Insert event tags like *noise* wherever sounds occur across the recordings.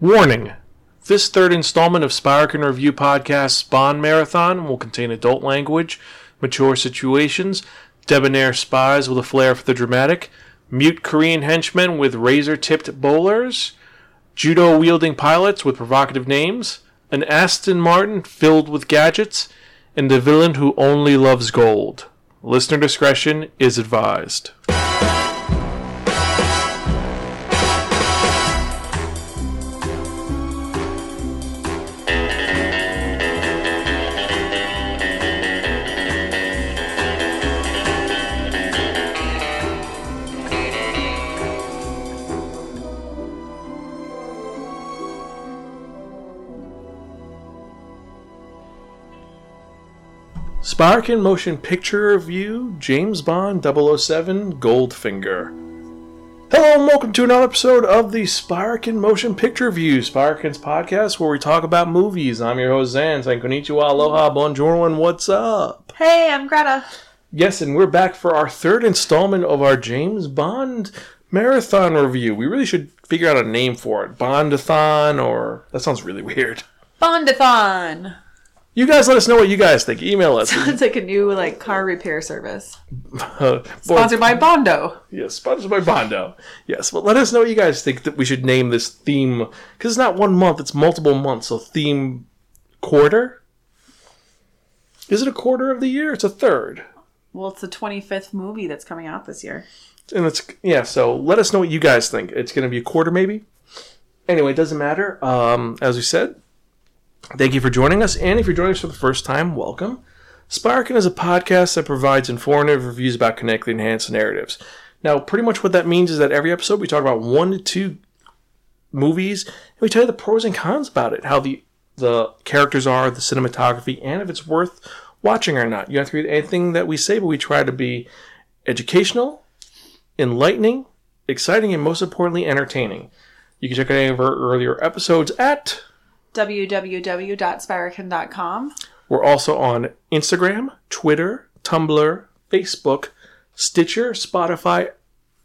Warning This third installment of Spark and Review podcast Spawn Marathon will contain adult language, mature situations, debonair spies with a flair for the dramatic, mute Korean henchmen with razor tipped bowlers, judo wielding pilots with provocative names, an Aston Martin filled with gadgets, and a villain who only loves gold. Listener discretion is advised. Spark in Motion Picture Review James Bond 007 Goldfinger. Hello and welcome to another episode of the Spark in Motion Picture Review, Sparkin's podcast where we talk about movies. I'm your host Zan, saying konnichiwa, aloha, bonjour, and what's up? Hey, I'm Greta. Yes, and we're back for our third installment of our James Bond marathon review. We really should figure out a name for it. Bondathon or... That sounds really *laughs* weird. Bondathon. You guys let us know what you guys think. Email us. Sounds like a new like car repair service. *laughs* Uh, Sponsored by Bondo. Yes, sponsored by Bondo. Yes, but let us know what you guys think that we should name this theme because it's not one month; it's multiple months. So theme quarter. Is it a quarter of the year? It's a third, Well, it's the 25th movie that's coming out this year. and it's yeah. So let us know what you guys think. It's going to be a quarter, maybe. Anyway, it doesn't matter. Um, as we said, thank you for joining us, and if you're joining us for the first time, welcome. Sparkin is a podcast that provides informative reviews about connected enhanced narratives. Now, pretty much what that means is that every episode we talk about one to two movies, and we tell you the pros and cons about it, how the the characters are, the cinematography, and if it's worth watching or not. You don't have to read anything that we say, but we try to be educational, enlightening, exciting, and most importantly, entertaining. You can check out any of our earlier episodes at. www.spirakin.com. We're also on Instagram, Twitter, Tumblr, Facebook, Stitcher, Spotify,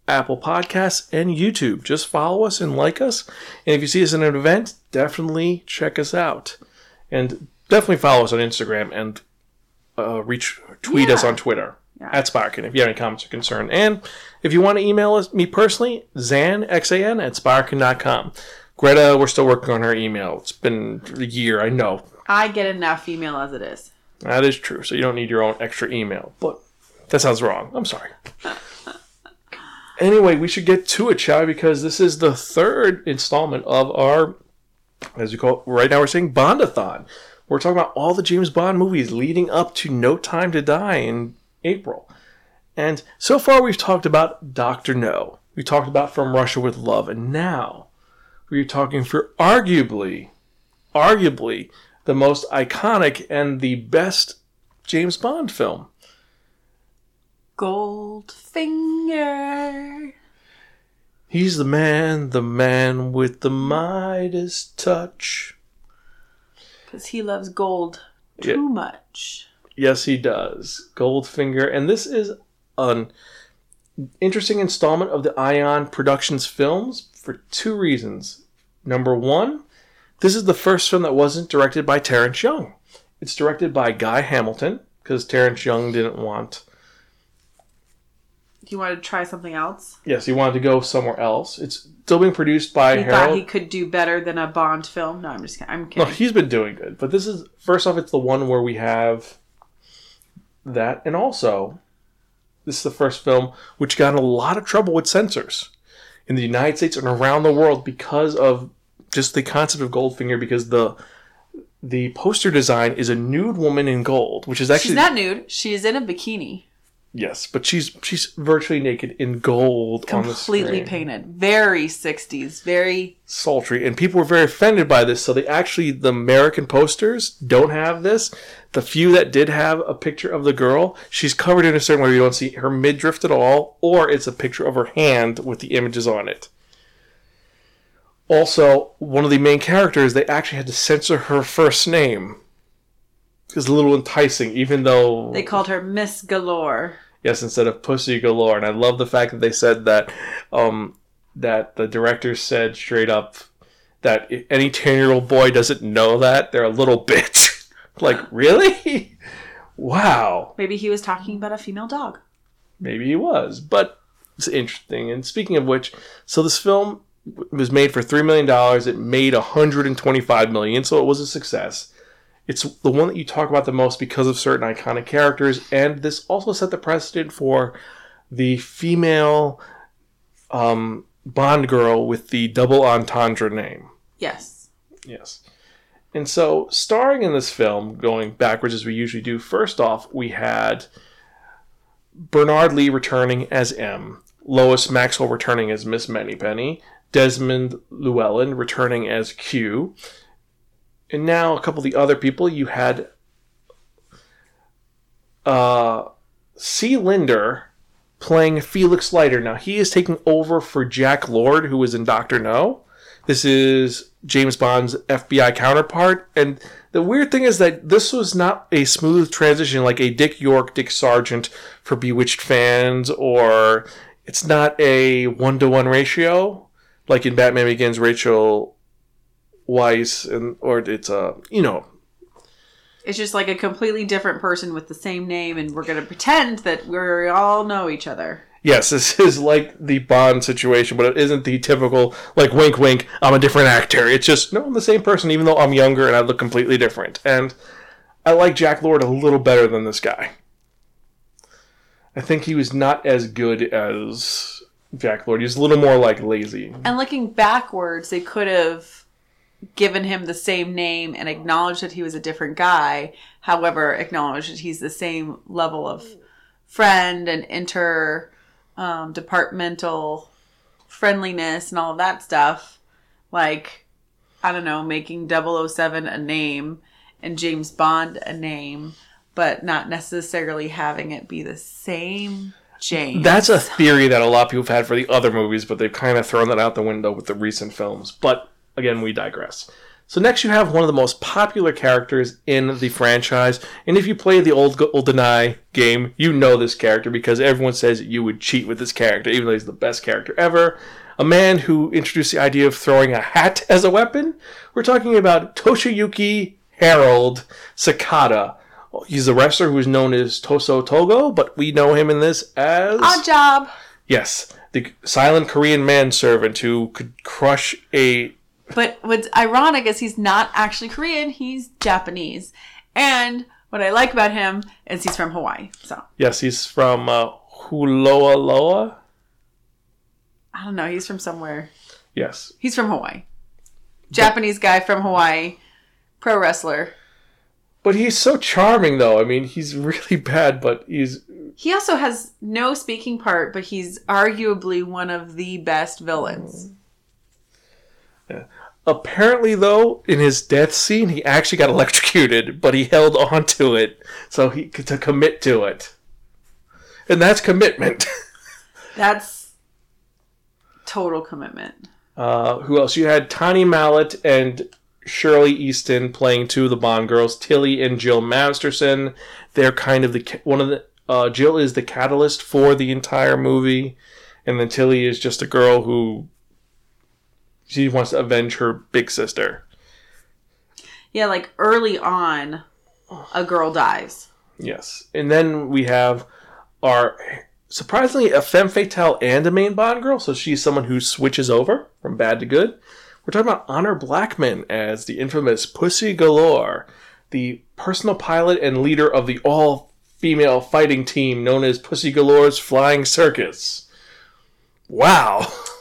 Apple Podcasts, and YouTube. Just follow us and like us. And if you see us in an event, definitely check us out. And definitely follow us on Instagram and uh, reach tweet us on Twitter Yeah. at Sparkin if you have any comments or concern. And if you want to email us, me personally, Zan, X-A-N, at Sparkin.com. Greta, we're still working on her email. It's been a year, I know. I get enough email as it is. That is true. So you don't need your own extra email. But that sounds wrong. I'm sorry. *laughs* anyway, we should get to it, shall we? Because this is the third installment of our, as you call it, right now we're saying Bondathon. We're talking about all the James Bond movies leading up to No Time to Die in April. And so far we've talked about Doctor No. We talked about From Russia with Love. And now we're talking for arguably, arguably, the most iconic and the best James Bond film. Goldfinger. He's the man, the man with the Midas touch. Because he loves gold Yeah. too much. Yes, he does. Goldfinger. And this is an interesting installment of the Eon Productions films for two reasons. Number one, this is the first film that wasn't directed by Terrence Young. It's directed by Guy Hamilton because Terrence Young didn't want Do you want to try something else? Yes, he wanted to go somewhere else. It's still being produced by He Harold. thought he could do better than a Bond film. No, I'm just kidding. I'm no, kidding. he's been doing good. But this is first off, it's the one where we have that, and also this is the first film which got in a lot of trouble with censors in the United States and around the world because of just the concept of Goldfinger. Because the the poster design is a nude woman in gold, which is actually She's not nude. She's in a bikini. Yes, but she's she's virtually naked in gold on the Completely painted. Very 60s. Very. sultry and people were very offended by this so they actually the american posters don't have this the few that did have a picture of the girl she's covered in a certain way you don't see her midriff at all or it's a picture of her hand with the images on it also one of the main characters they actually had to censor her first name it's a little enticing even though They called her Miss Galore. Yes, instead of pussy galore. And I love the fact that they said that um, that the director said straight up that if any 10 year old boy doesn't know that, they're a little bitch. *laughs* like, really? *laughs* wow. Maybe he was talking about a female dog. Maybe he was, but it's interesting. And speaking of which, so this film was made for $3 million. It made 125 million, so it was a success. It's the one that you talk about the most because of certain iconic characters, and this also set the precedent for the female um, Bond girl with the double entendre name. Yes. Yes. And so, starring in this film, going backwards as we usually do, first off, we had Bernard Lee returning as M, Lois Maxwell returning as Miss Moneypenny, Desmond Llewellyn returning as Q, and now a couple of the other people. You had uh, C. Linder playing Felix Leiter. Now he is taking over for Jack Lord, who was in Doctor No. This is James Bond's FBI counterpart, and the weird thing is that this was not a smooth transition like a Dick York, Dick Sargent for Bewitched fans, or it's not a one to one ratio like in Batman Begins. Rachel Weisz, and or it's a you know It's just like a completely different person with the same name, and we're going to pretend that we all know each other. Yes, this *laughs* is like the Bond situation, but it isn't the typical like wink wink, I'm a different actor. It's just no, I'm the same person even though I'm younger and I look completely different. And I like Jack Lord a little better than this guy. I think he was not as good as Jack Lord. He was a little more like lazy. And looking backwards, they could have given him the same name and acknowledged that he was a different guy. However, acknowledged that he's the same level of friend and inter um, departmental friendliness and all of that stuff. Like, I don't know, making 007 a name and James Bond a name, but not necessarily having it be the same James. That's a theory that a lot of people have had for the other movies, but they've kind of thrown that out the window with the recent films. But again, we digress. So next you have one of the most popular characters in the franchise, and if you play the old GoldenEye game, you know this character because everyone says you would cheat with this character, even though he's the best character ever. A man who introduced the idea of throwing a hat as a weapon. We're talking about Toshiyuki Harold Sakata. He's a wrestler who is known as Tosh Togo, but we know him in this as Odd job. yes, the silent Korean manservant who could crush a But what's ironic is he's not actually Korean, he's Japanese. And what I like about him is he's from Hawaii. So, Yes, he's from uh, Huloa Loa. I don't know, he's from somewhere. Yes, He's from Hawaii. Japanese guy from Hawaii, pro wrestler. but he's so charming, though. I mean, he's really bad, but he's He also has no speaking part, but he's arguably one of the best villains. Apparently though in his death scene he actually got electrocuted, but he held on to it so he could to commit to it, and that's commitment. *laughs* That's total commitment. Uh, who else? You had Tony Mallet and Shirley Eaton playing two of the Bond girls, Tilly and Jill Masterson. They're kind of the one of the. Uh, Jill is the catalyst for the entire movie, and then Tilly is just a girl who she wants to avenge her big sister. Yeah, like early on, a girl dies. Yes, and then we have our surprisingly a femme fatale and a main Bond girl, so she's someone who switches over from bad to good. We're talking about Honor Blackman as the infamous Pussy Galore, the personal pilot and leader of the all female fighting team known as Pussy Galore's Flying Circus. Wow. *laughs*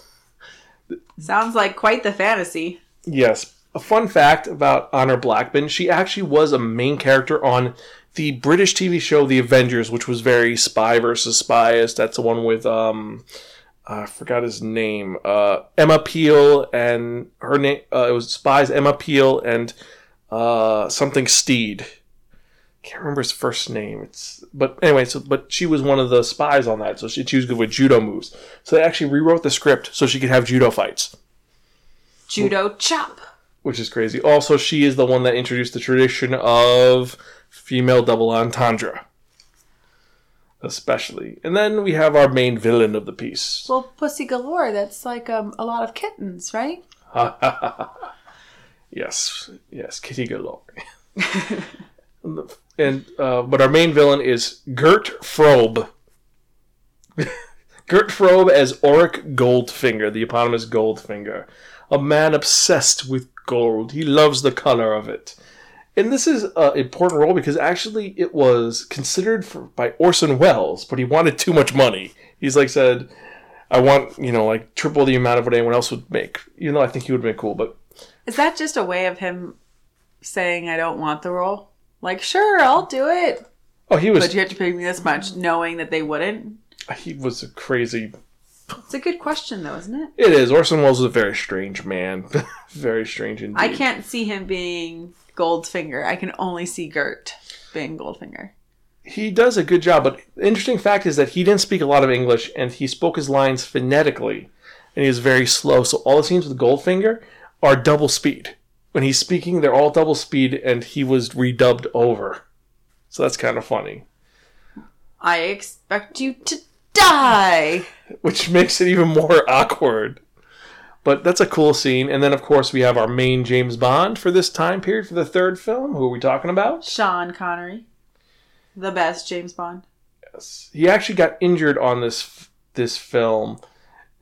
Sounds like quite the fantasy. Yes. A fun fact about Honor Blackman, she actually was a main character on the British TV show The Avengers, which was very spy versus spy. That's the one with um I forgot his name. Uh Emma Peel and her name uh, it was spies Emma Peel and uh something Steed. Can't remember his first name. It's but anyway, so but she was one of the spies on that, so she, she was good with judo moves. So they actually rewrote the script so she could have judo fights Judo chop. which is crazy. Also, she is the one that introduced the tradition of female double entendre, especially. And then we have our main villain of the piece. Well, pussy galore. That's like um, a lot of kittens, right? *laughs* Yes, yes, Kitty Galore. *laughs* and uh, but our main villain is Gert Frobe. *laughs* Gert Frobe as Auric Goldfinger, the eponymous Goldfinger, a man obsessed with gold. He loves the color of it. And this is an important role because actually it was considered for, by Orson Welles, but he wanted too much money. He's like said, "I want you know like triple the amount of what anyone else would make." You know, I think he would have been cool, but Is that just a way of him saying I don't want the role? Like, sure, I'll do it, oh, he was but you have to pay me this much, knowing that they wouldn't. he was a crazy. It's a good question, though, isn't it? It is Orson Welles is a very strange man, *laughs* very strange indeed. I can't see him being Goldfinger. I can only see Gert being Goldfinger. he does a good job. But the interesting fact is that he didn't speak a lot of English, and he spoke his lines phonetically, and he was very slow. So all the scenes with Goldfinger are double speed. When he's speaking, they're all double speed, and he was redubbed over. So that's kind of funny, I expect you to die. *laughs* which makes it even more *laughs* awkward. But that's a cool scene. And then, of course, we have our main James Bond for this time period for the third film. Who are we talking about? Sean Connery, the best James Bond. Yes, he actually got injured on this this film,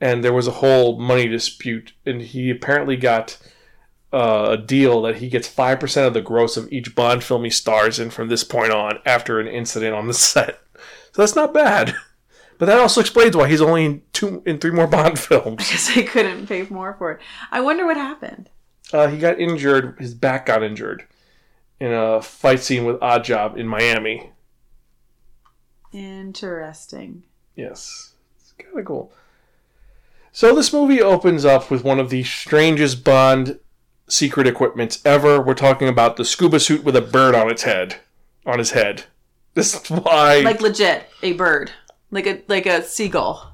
and there was a whole money dispute, and he apparently got uh, a deal that he gets five percent of the gross of each Bond film he stars in from this point on after an incident on the set. So that's not bad. *laughs* But that also explains why he's only in two in three more Bond *laughs* films. Because they couldn't pay more for it. I wonder what happened. Uh, he got injured. His back got injured in a fight scene with Oddjob in Miami. Interesting. Yes, it's kind of cool. So this movie opens up with one of the strangest Bond secret equipment ever. We're talking about the scuba suit with a bird on its head, on his head. *laughs* This is why, Like legit, a bird, like a like a seagull.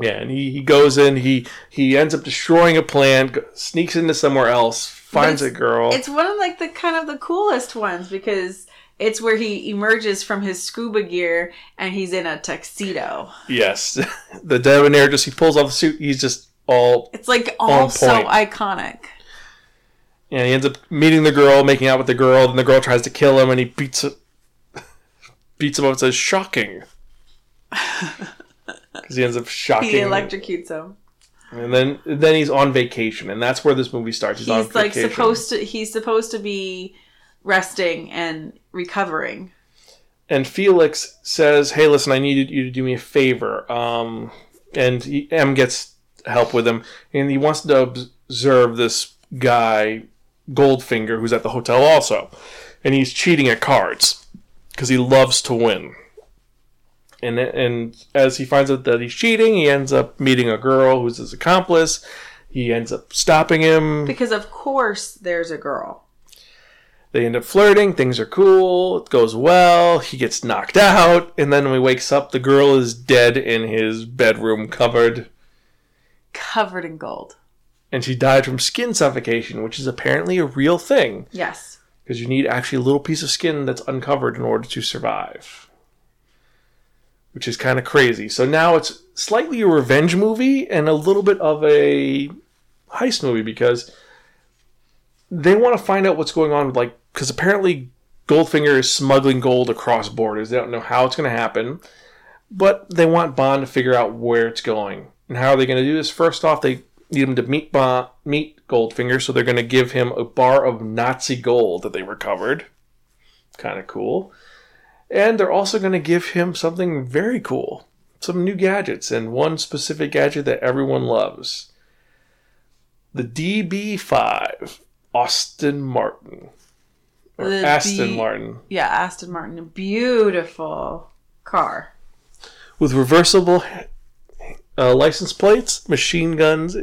yeah. And he, he goes in, he he ends up destroying a plan, g- sneaks into somewhere else, finds a girl. It's one of like the kind of the coolest ones because it's where he emerges from his scuba gear and he's in a tuxedo. Yes, *laughs* the debonair just he pulls off the suit. He's just all It's like all so iconic. And he ends up meeting the girl, making out with the girl, and the girl tries to kill him, and he beats it, beats him up and says, "Shocking," *laughs* because he ends up shocking. He electrocutes him. and then then he's on vacation, and that's where this movie starts. He's, on He's like vacation. supposed to. He's supposed to be resting and recovering. And Felix says, "Hey, listen, I needed you to do me a favor." Um, and he, M gets help with him, and he wants to observe this guy, Goldfinger, who's at the hotel also, and he's cheating at cards because he loves to win. And and as he finds out that he's cheating, he ends up meeting a girl who's his accomplice. He ends up stopping him. Because of course there's a girl. They end up flirting. Things are cool. It goes well. He gets knocked out. And then when he wakes up, the girl is dead in his bedroom, covered. Covered in gold. And she died from skin suffocation, which is apparently a real thing. Yes. Because you need actually a little piece of skin that's uncovered in order to survive. Which is kind of crazy. So now it's slightly a revenge movie and a little bit of a heist movie because they want to find out what's going on with like because apparently Goldfinger is smuggling gold across borders. They don't know how it's going to happen, but they want Bond to figure out where it's going and how are they going to do this. First off, they need him to meet Bond, meet Goldfinger, so they're going to give him a bar of Nazi gold that they recovered. Kind of cool. And they're also going to give him something very cool, some new gadgets, and one specific gadget that everyone loves. The DB5 Austin Martin. Or The Aston D- Martin. Yeah, Aston Martin, a beautiful car. With reversible uh, license plates, machine guns,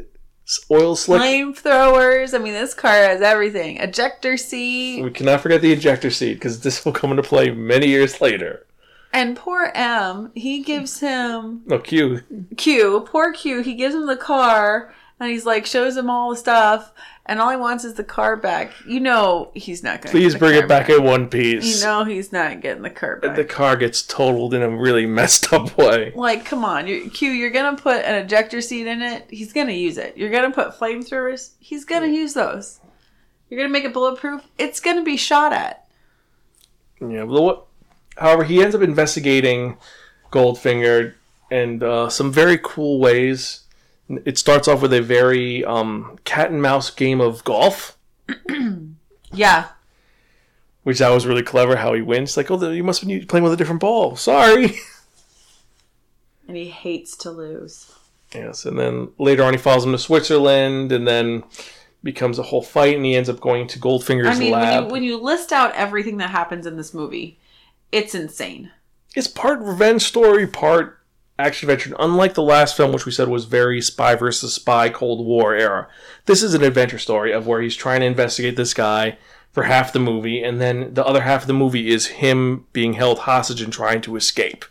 oil slick. Flamethrowers. I mean, this car has everything. Ejector seat. We cannot forget the ejector seat because this will come into play many years later. And poor M, he gives him No, Q. Q. Poor Q. He gives him the car, and he's like shows him all the stuff, and all he wants is the car back. You know he's not going. To Please bring it back in one piece. You know he's not getting the car back. the car gets totaled in a really messed up way. like, come on, you Q. You're gonna put an ejector seat in it. He's gonna use it. You're gonna put flamethrowers. He's gonna use those. You're gonna make it bulletproof. It's gonna be shot at. Yeah. Well, what, however, he ends up investigating Goldfinger in uh, some very cool ways. It starts off with a very um, cat and mouse game of golf, *clears throat* Yeah. which that was really clever. How he wins, like, oh, you must be playing with a different ball. Sorry. *laughs* And he hates to lose. Yes, and then later on he follows him to Switzerland, and then becomes a whole fight, and he ends up going to Goldfinger's I mean, when lab. you when you list out everything that happens in this movie, it's insane. it's part revenge story, part action adventure. Unlike the last film, which we said was very spy versus spy, Cold War era, this is an adventure story of where he's trying to investigate this guy for half the movie, and then the other half of the movie is him being held hostage and trying to escape.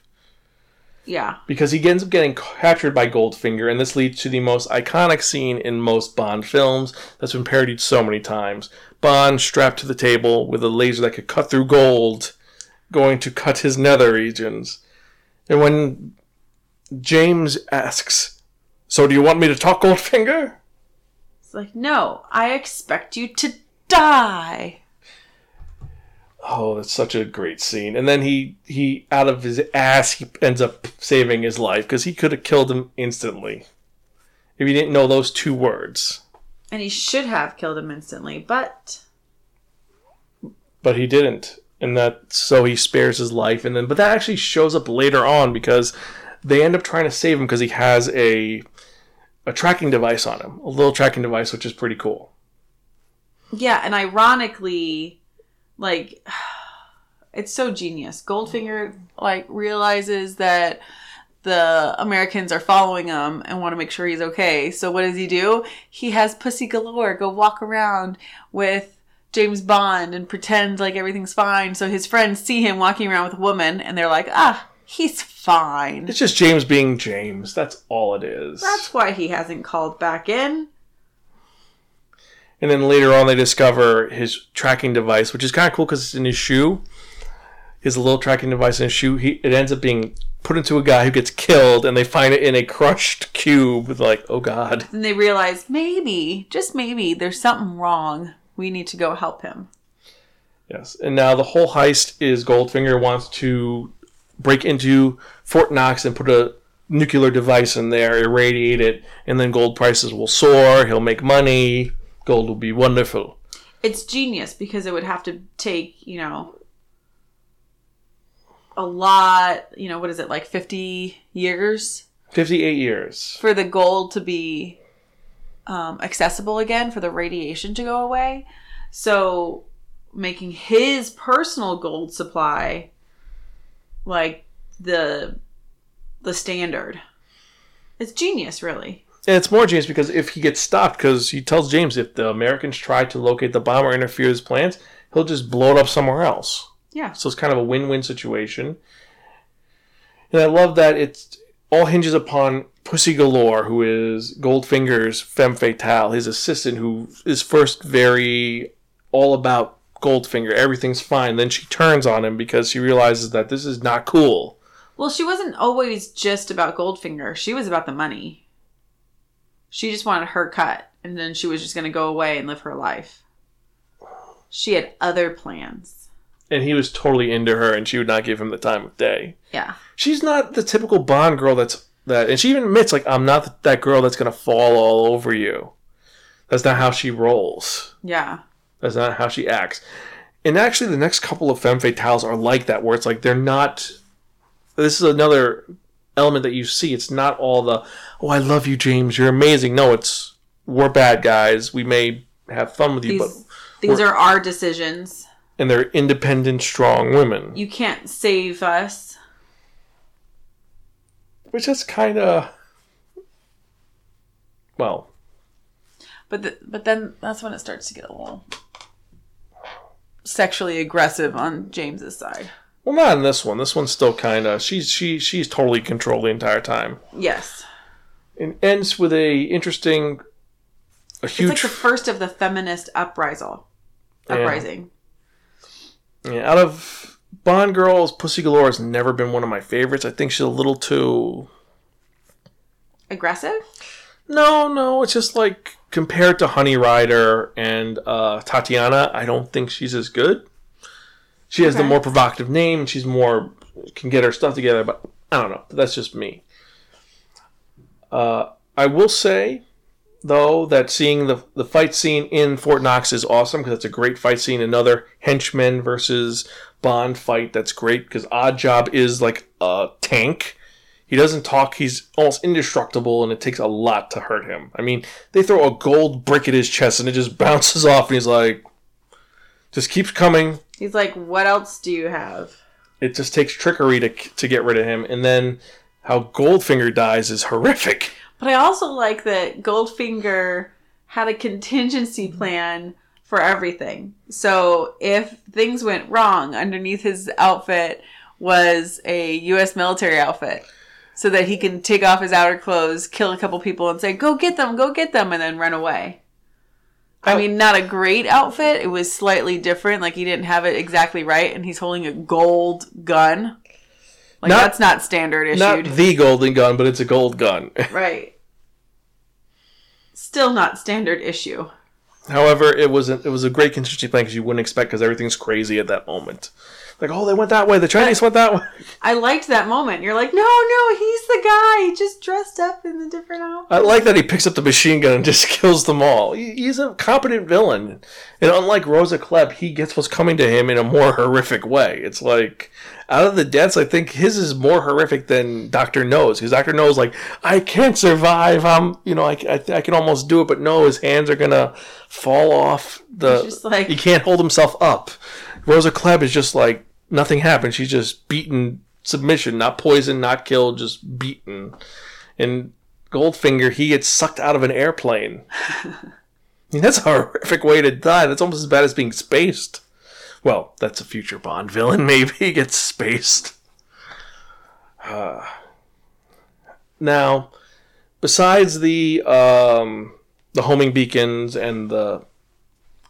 Yeah. because he ends up getting captured by Goldfinger, and this leads to the most iconic scene in most Bond films that's been parodied so many times. Bond strapped to the table with a laser that could cut through gold, going to cut his nether regions. And when James asks, So do you want me to talk, Goldfinger? It's like, no, I expect you to die. Oh, that's such a great scene. And then he, he out of his ass, he ends up saving his life because he could have killed him instantly if he didn't know those two words. And he should have killed him instantly, but but he didn't and that so he spares his life and then but that actually shows up later on because they end up trying to save him because he has a a tracking device on him a little tracking device which is pretty cool yeah, and ironically, like *sighs* it's so genius. Goldfinger like realizes that the Americans are following him and want to make sure he's okay. So what does he do? He has Pussy Galore go walk around with James Bond and pretend like everything's fine. So his friends see him walking around with a woman and they're like, ah, he's fine. it's just james being james that's all it is That's why he hasn't called back in. and then later on they discover his tracking device which is kind of cool because it's in his shoe his little tracking device in his shoe he, it ends up being put into a guy who gets killed and they find it in a crushed cube like oh god Then they realize maybe, just maybe, there's something wrong. We need to go help him. Yes, and now the whole heist is Goldfinger wants to break into Fort Knox and put a nuclear device in there, irradiate it, and then gold prices will soar. He'll make money. Gold will be wonderful. It's genius because it would have to take, you know, a lot, you know, what is it, like 50 years Fifty-eight years. for the gold to be um, accessible again, for the radiation to go away. So making his personal gold supply like the the standard. It's genius, really. And it's more genius because if he gets stopped, because he tells James if the Americans try to locate the bomb or interfere with his plans, he'll just blow it up somewhere else. Yeah. So it's kind of a win-win situation. And I love that it's all hinges upon Pussy Galore, who is Goldfinger's femme fatale, his assistant, who is first very all about Goldfinger. Everything's fine. Then she turns on him because she realizes that this is not cool. Well, she wasn't always just about Goldfinger. She was about the money. She just wanted her cut, and then she was just going to go away and live her life. She had other plans. And he was totally into her, and she would not give him the time of day. Yeah. She's not the typical Bond girl that's that, and she even admits like I'm not that girl that's gonna fall all over you. That's not how she rolls. Yeah. That's not how she acts. And actually, the next couple of femme fatales are like that, where it's like they're not. This is another element that you see. It's not all the "Oh, I love you, James. You're amazing." No, it's we're bad guys. We may have fun with you, These, but these are our decisions. and they're independent, strong women, You can't save us. which is kind of well. But the, but then that's when it starts to get a little sexually aggressive on James's side. Well, not in this one. This one's still kind of she's she she's totally controlled the entire time. Yes. It ends with a interesting, a huge. It's like the first of the feminist uprising. Uprising. Yeah, out of Bond girls, Pussy Galore has never been one of my favorites. I think she's a little too. Aggressive? No, no, it's just like compared to Honey Rider and uh, Tatiana, I don't think she's as good. She has the more provocative name. And she's more can get her stuff together, but I don't know. That's just me. Uh, I will say, though, that seeing the the fight scene in Fort Knox is awesome because it's a great fight scene. Another henchman versus Bond fight that's great because Odd Job is like a tank. He doesn't talk. He's almost indestructible, and it takes a lot to hurt him. I mean, they throw a gold brick at his chest, and it just *laughs* bounces off, and he's like, just keeps coming. He's like, "What else do you have?" It just takes trickery to to get rid of him, and then how Goldfinger dies is horrific. But I also like that Goldfinger had a contingency plan for everything. So if things went wrong, underneath his outfit was a U.S. military outfit. So that he can take off his outer clothes, kill a couple people, and say, "Go get them, go get them," and then run away. I Oh. mean, not a great outfit. It was slightly different. Like he didn't have it exactly right, and he's holding a gold gun. Like Not- that's not standard issued. Not the golden gun, but it's a gold gun. *laughs* Right. Still not standard issue. However, it was a, it was a great contingency plan because you wouldn't expect because everything's crazy at that moment. Like, oh, they went that way. The Chinese went that way. *laughs* I liked that moment. You're like, no, no, he's the guy. He just dressed up in the different outfit. I like that he picks up the machine gun and just *laughs* kills them all. He- He's a competent villain, and unlike Rosa Klebb, he gets what's coming to him in a more *laughs* horrific way. It's like out of the deaths, I think his is more horrific than Doctor No's because Doctor No's like I can't survive. I'm you know I, I, I can almost do it, but no, his hands are gonna fall off. The He's just like- he can't hold himself up. Rosa Klebb is just like nothing happened. She's just beaten submission, not poisoned, not killed, just beaten. And Goldfinger, he gets sucked out of an airplane. *laughs* I mean, that's a horrific way to die. That's almost as bad as being spaced. Well, that's a future Bond villain. *laughs* Maybe he gets spaced. Uh, *sighs* now, besides the um, the homing beacons and the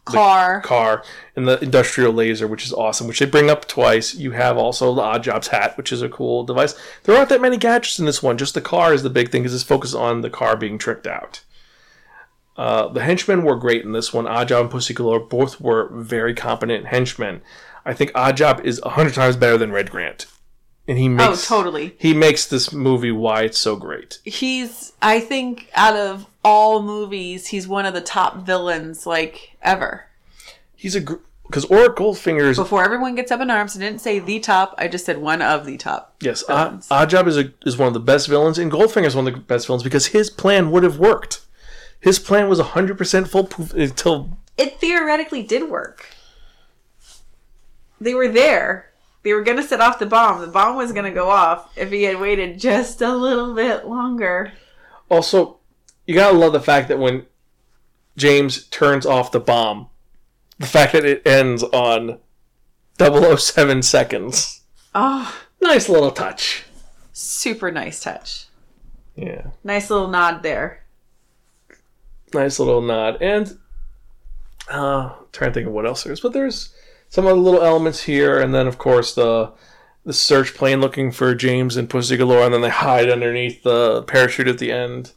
Car. car and the industrial laser, which is awesome, which they bring up twice. You have also the Odd Jobs hat, which is a cool device. There aren't that many gadgets in this one. Just the car is the big thing because it's focused on the car being tricked out. Uh, the henchmen were great in this one. Oddjob and Pussy Galore both were very competent henchmen. I think Oddjob is a hundred times better than Red Grant, and he makes Oh, totally. he makes this movie why it's so great. He's, I think, out of all movies, he's one of the top villains, like, ever. He's a because Auric Goldfinger is Before everyone gets up in arms, I didn't say the top, I just said one of the top. Yes, villains. Oddjob is a, is one of the best villains, and Goldfinger is one of the best villains because his plan would have worked. His plan was hundred percent foolproof until It theoretically did work. They were there. They were going to set off the bomb. The bomb was going to go off if he had waited just a little bit longer. also you gotta love the fact that when James turns off the bomb, the fact that it ends on 007 seconds. Oh, Nice little touch. super nice touch. Yeah, Nice little nod there. Nice little nod, and uh, trying to think of what else there is, but there's some other little elements here, and then of course the the search plane looking for James and Pussy Galore, and then they hide underneath the parachute at the end.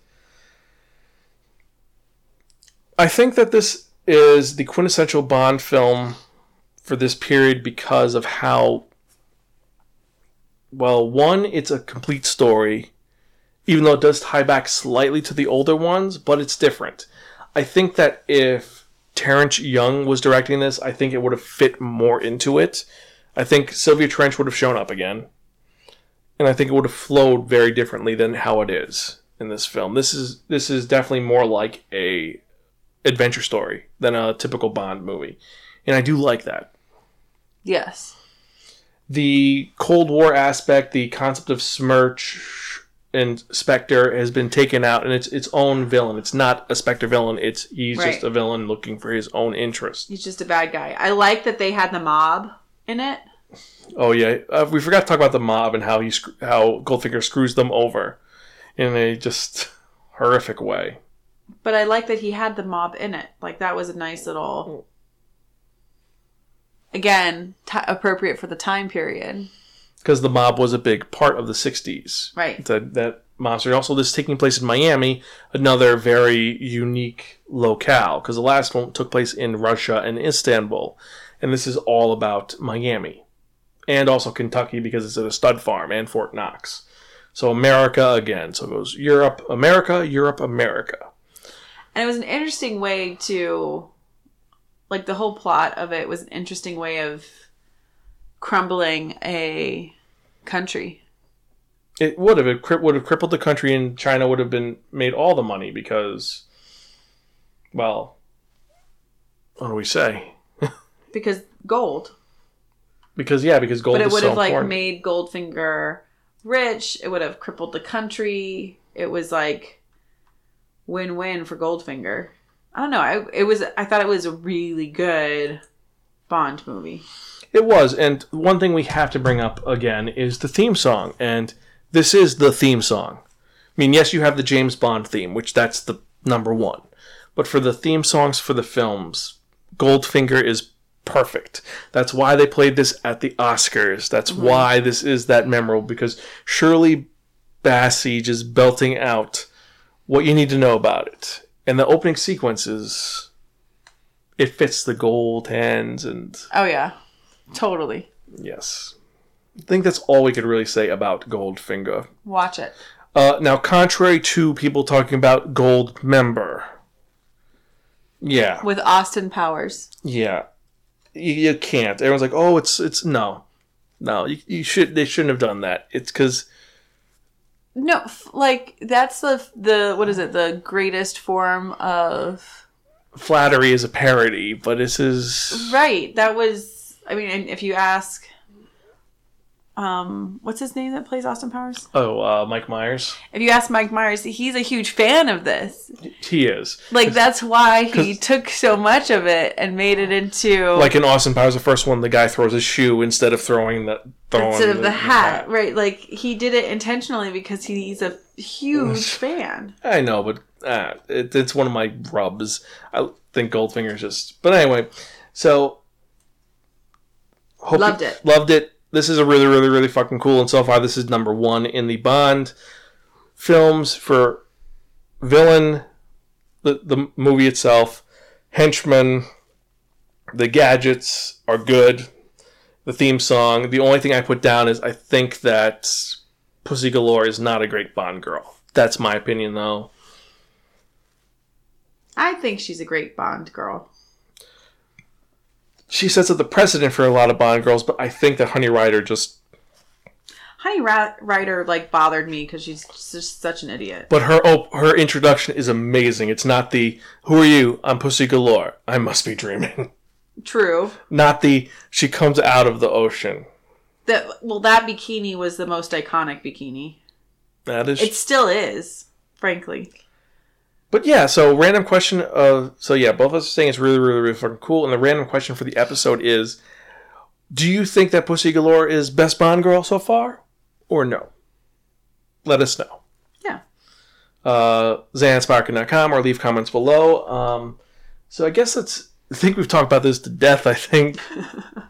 I think that this is the quintessential Bond film for this period because of how well, one, it's a complete story, even though it does tie back slightly to the older ones, but it's different. I think that if Terrence Young was directing this, I think it would have fit more into it. I think Sylvia Trench would have shown up again. And I think it would have flowed very differently than how it is in this film. This is this is definitely more like a adventure story than a typical Bond movie. And I do like that Yes. the Cold War aspect, the concept of SMERSH and Spectre has been taken out, and it's its own villain. It's not a Spectre villain. It's he's Right. just a villain looking for his own interest. He's just a bad guy. I like that they had the mob in it. Oh yeah, uh, we forgot to talk about the mob and how he sc- how Goldfinger screws them over in a just *laughs* horrific way. But I like that he had the mob in it. Like that was a nice little. Again, t- appropriate for the time period. Because the mob was a big part of the '60s. Right. That that monster. Also, this taking place in Miami, another very unique locale because the last one took place in Russia and Istanbul, and this is all about Miami, and also Kentucky because it's at a stud farm and Fort Knox. So America again. So it goes Europe, America, Europe, America. And it was an interesting way to, like, the whole plot of it was an interesting way of crumbling a country. It would have it would have crippled the country, and China would have been made all the money because, well, what do we say? *laughs* Because gold. Because yeah, because gold but it would so have like important. made Goldfinger rich. It would have crippled the country. It was like win-win for Goldfinger. I don't know. I it was. I thought it was a really good Bond movie. It was, and one thing we have to bring up again is the theme song, and this is the theme song. I mean, yes, you have the James Bond theme, which that's the number one, but for the theme songs for the films, Goldfinger is perfect. That's why they played this at the Oscars. That's why this is that memorable because Shirley Bassey just belting out what you need to know about it, and the opening sequence is. It fits the gold hands and Oh yeah, totally. Yes. I think that's all we could really say about Goldfinger. Watch it. Uh, now, contrary to people talking about Gold Member, yeah, with Austin Powers. yeah, you, you can't. Everyone's like, "Oh, it's it's no, no." You, you should they shouldn't have done that. It's because No, f- like that's the the what is it? The greatest form of flattery is a parody, but this is right. That was. I mean, and if you ask, um, what's his name that plays Austin Powers? oh uh, Mike Myers. If you ask Mike Myers, he's a huge fan of this. He is Like that's why he took so much of it and made it into like in Austin Powers, the first one, the guy throws his shoe instead of throwing the throwing instead of the, hat, right? Like he did it intentionally because he's a huge fan. I know, but uh, it, it's one of my rubs. I think Goldfinger's just. But anyway, so hope Loved it. Loved it. This is a really, really, really fucking cool. And so far, this is number one in the Bond films for villain, the the movie itself, henchman. The gadgets are good. The theme song. The only thing I put down is I think that Pussy Galore is not a great Bond girl. That's my opinion, though. I think she's a great Bond girl. She sets up the precedent for a lot of Bond girls, but I think that Honey Rider just. Honey Ra- Rider like bothered me because she's just such an idiot. But her oh, her introduction is amazing. It's not the "Who are you? I'm Pussy Galore. I must be dreaming." *laughs* True. Not the she comes out of the ocean. That well, that bikini was the most iconic bikini. That is. It still is, frankly. But yeah, so random question of so yeah, both of us are saying it's really, really, really fucking cool. And the random question for the episode is Do you think that Pussy Galore is best Bond girl so far? Or no? Let us know. Yeah. Uh Zansparkin.com or leave comments below. Um so I guess that's I think we've talked about this to death, I think.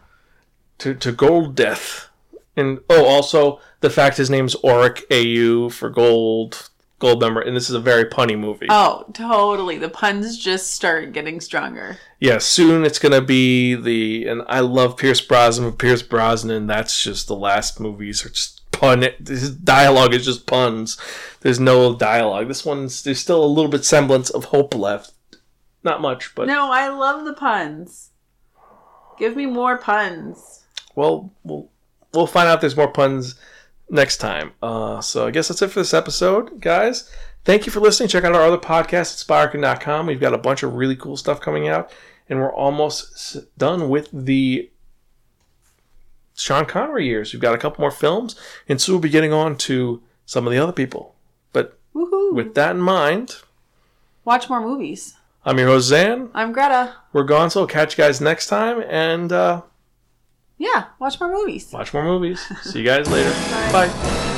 *laughs* to to gold death. And oh also the fact his name's Auric AU for gold gold member, and this is a very punny movie. Oh, totally. The puns just start getting stronger. yeah, soon it's gonna be the and I love Pierce Brosnan, Pierce Brosnan, that's just the last movies are just pun. His dialogue is just puns. There's no dialogue. This one's there's still a little bit semblance of hope left. Not much, but No, I love the puns. Give me more puns. well, we'll we'll find out if there's more puns next time. Uh, so I guess that's it for this episode, guys. Thank you for listening. Check out our other podcast at Spiraken.com. We've got a bunch of really cool stuff coming out, and we're almost done with the Sean Connery years. We've got a couple more films, and soon we'll be getting on to some of the other people. But Woohoo! with that in mind, Watch more movies. I'm your host, Zan. I'm Greta. We're gone, so we'll catch you guys next time, and uh, Yeah, watch more movies. watch more movies. *laughs* See you guys later. Bye. Bye.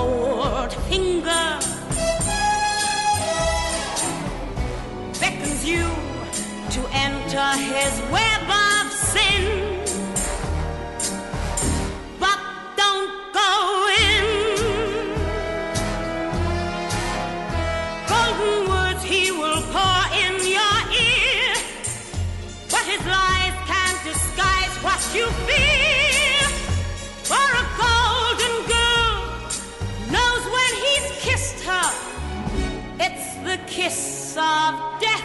Cold finger. Beckons you to enter his web the kiss of death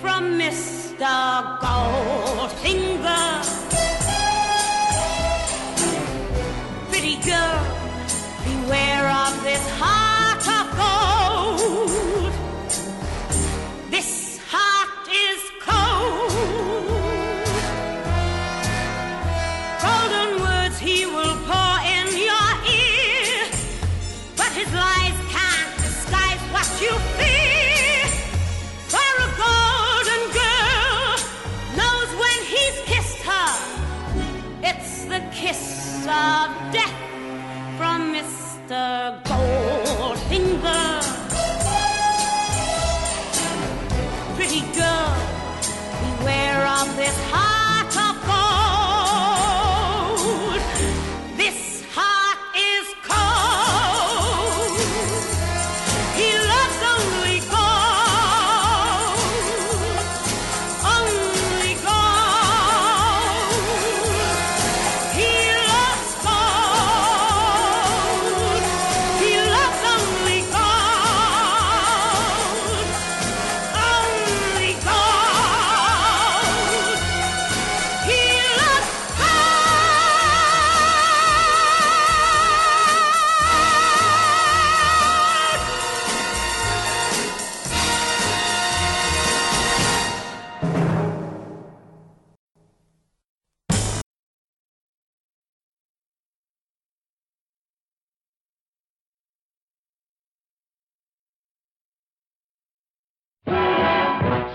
from Mr. Goldfinger. Pretty girl, beware of this heart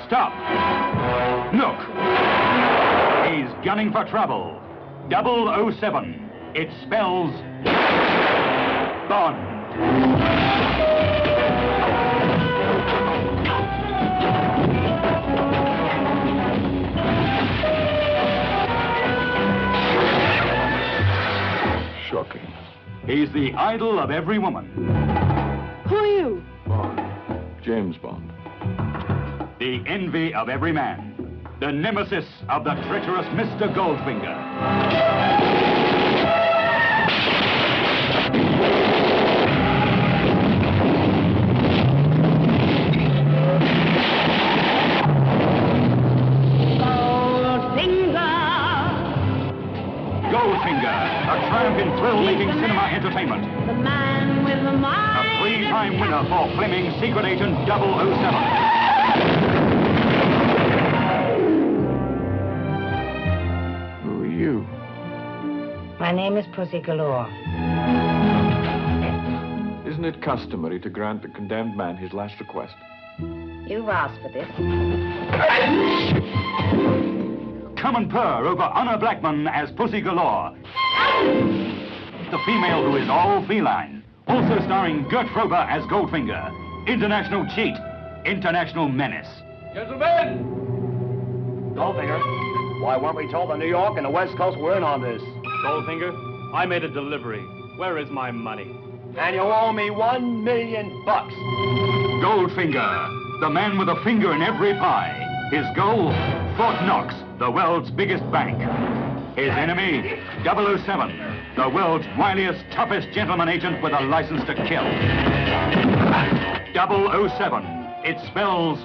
Stop! Look! He's gunning for trouble. 007. It spells Bond. Shocking. He's the idol of every woman. Who are you? Bond. James Bond. The envy of every man. The nemesis of the treacherous Mr. Goldfinger. Goldfinger, Goldfinger, a triumph in thrill-making cinema entertainment. the man with the mind. A three-time winner for Fleming's Secret Agent 007. My name is Pussy Galore. Isn't it customary to grant the condemned man his last request? You've asked for this. Come and purr over Honor Blackman as Pussy Galore. The female who is all feline. Also starring Gert Frober as Goldfinger. International cheat. International menace. Gentlemen! Goldfinger, why weren't we told the New York and the West Coast were in on this? Goldfinger, I made a delivery. Where is my money? And you owe me one million bucks. Goldfinger, the man with a finger in every pie. His goal, Fort Knox, the world's biggest bank. His enemy, 007, the world's wiliest, toughest gentleman agent with a license to kill. 007, it spells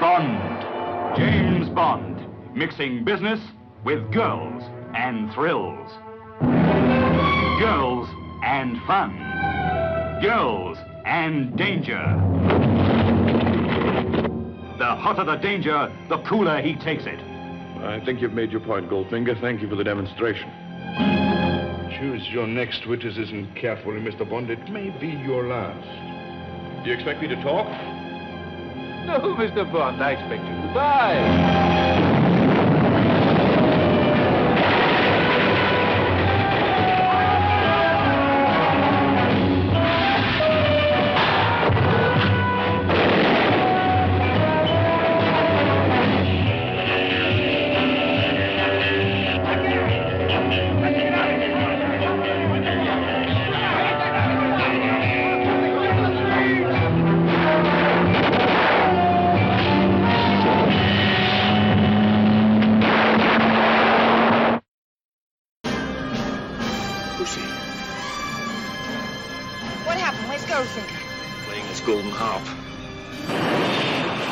Bond. James Bond, mixing business with girls and thrills. Girls and fun. Girls and danger. The hotter the danger, the cooler he takes it. I think you've made your point, Goldfinger. Thank you for the demonstration. Choose your next witticism carefully, Mr. Bond. It may be your last. Do you expect me to talk? No, Mr. Bond, I expect you to die.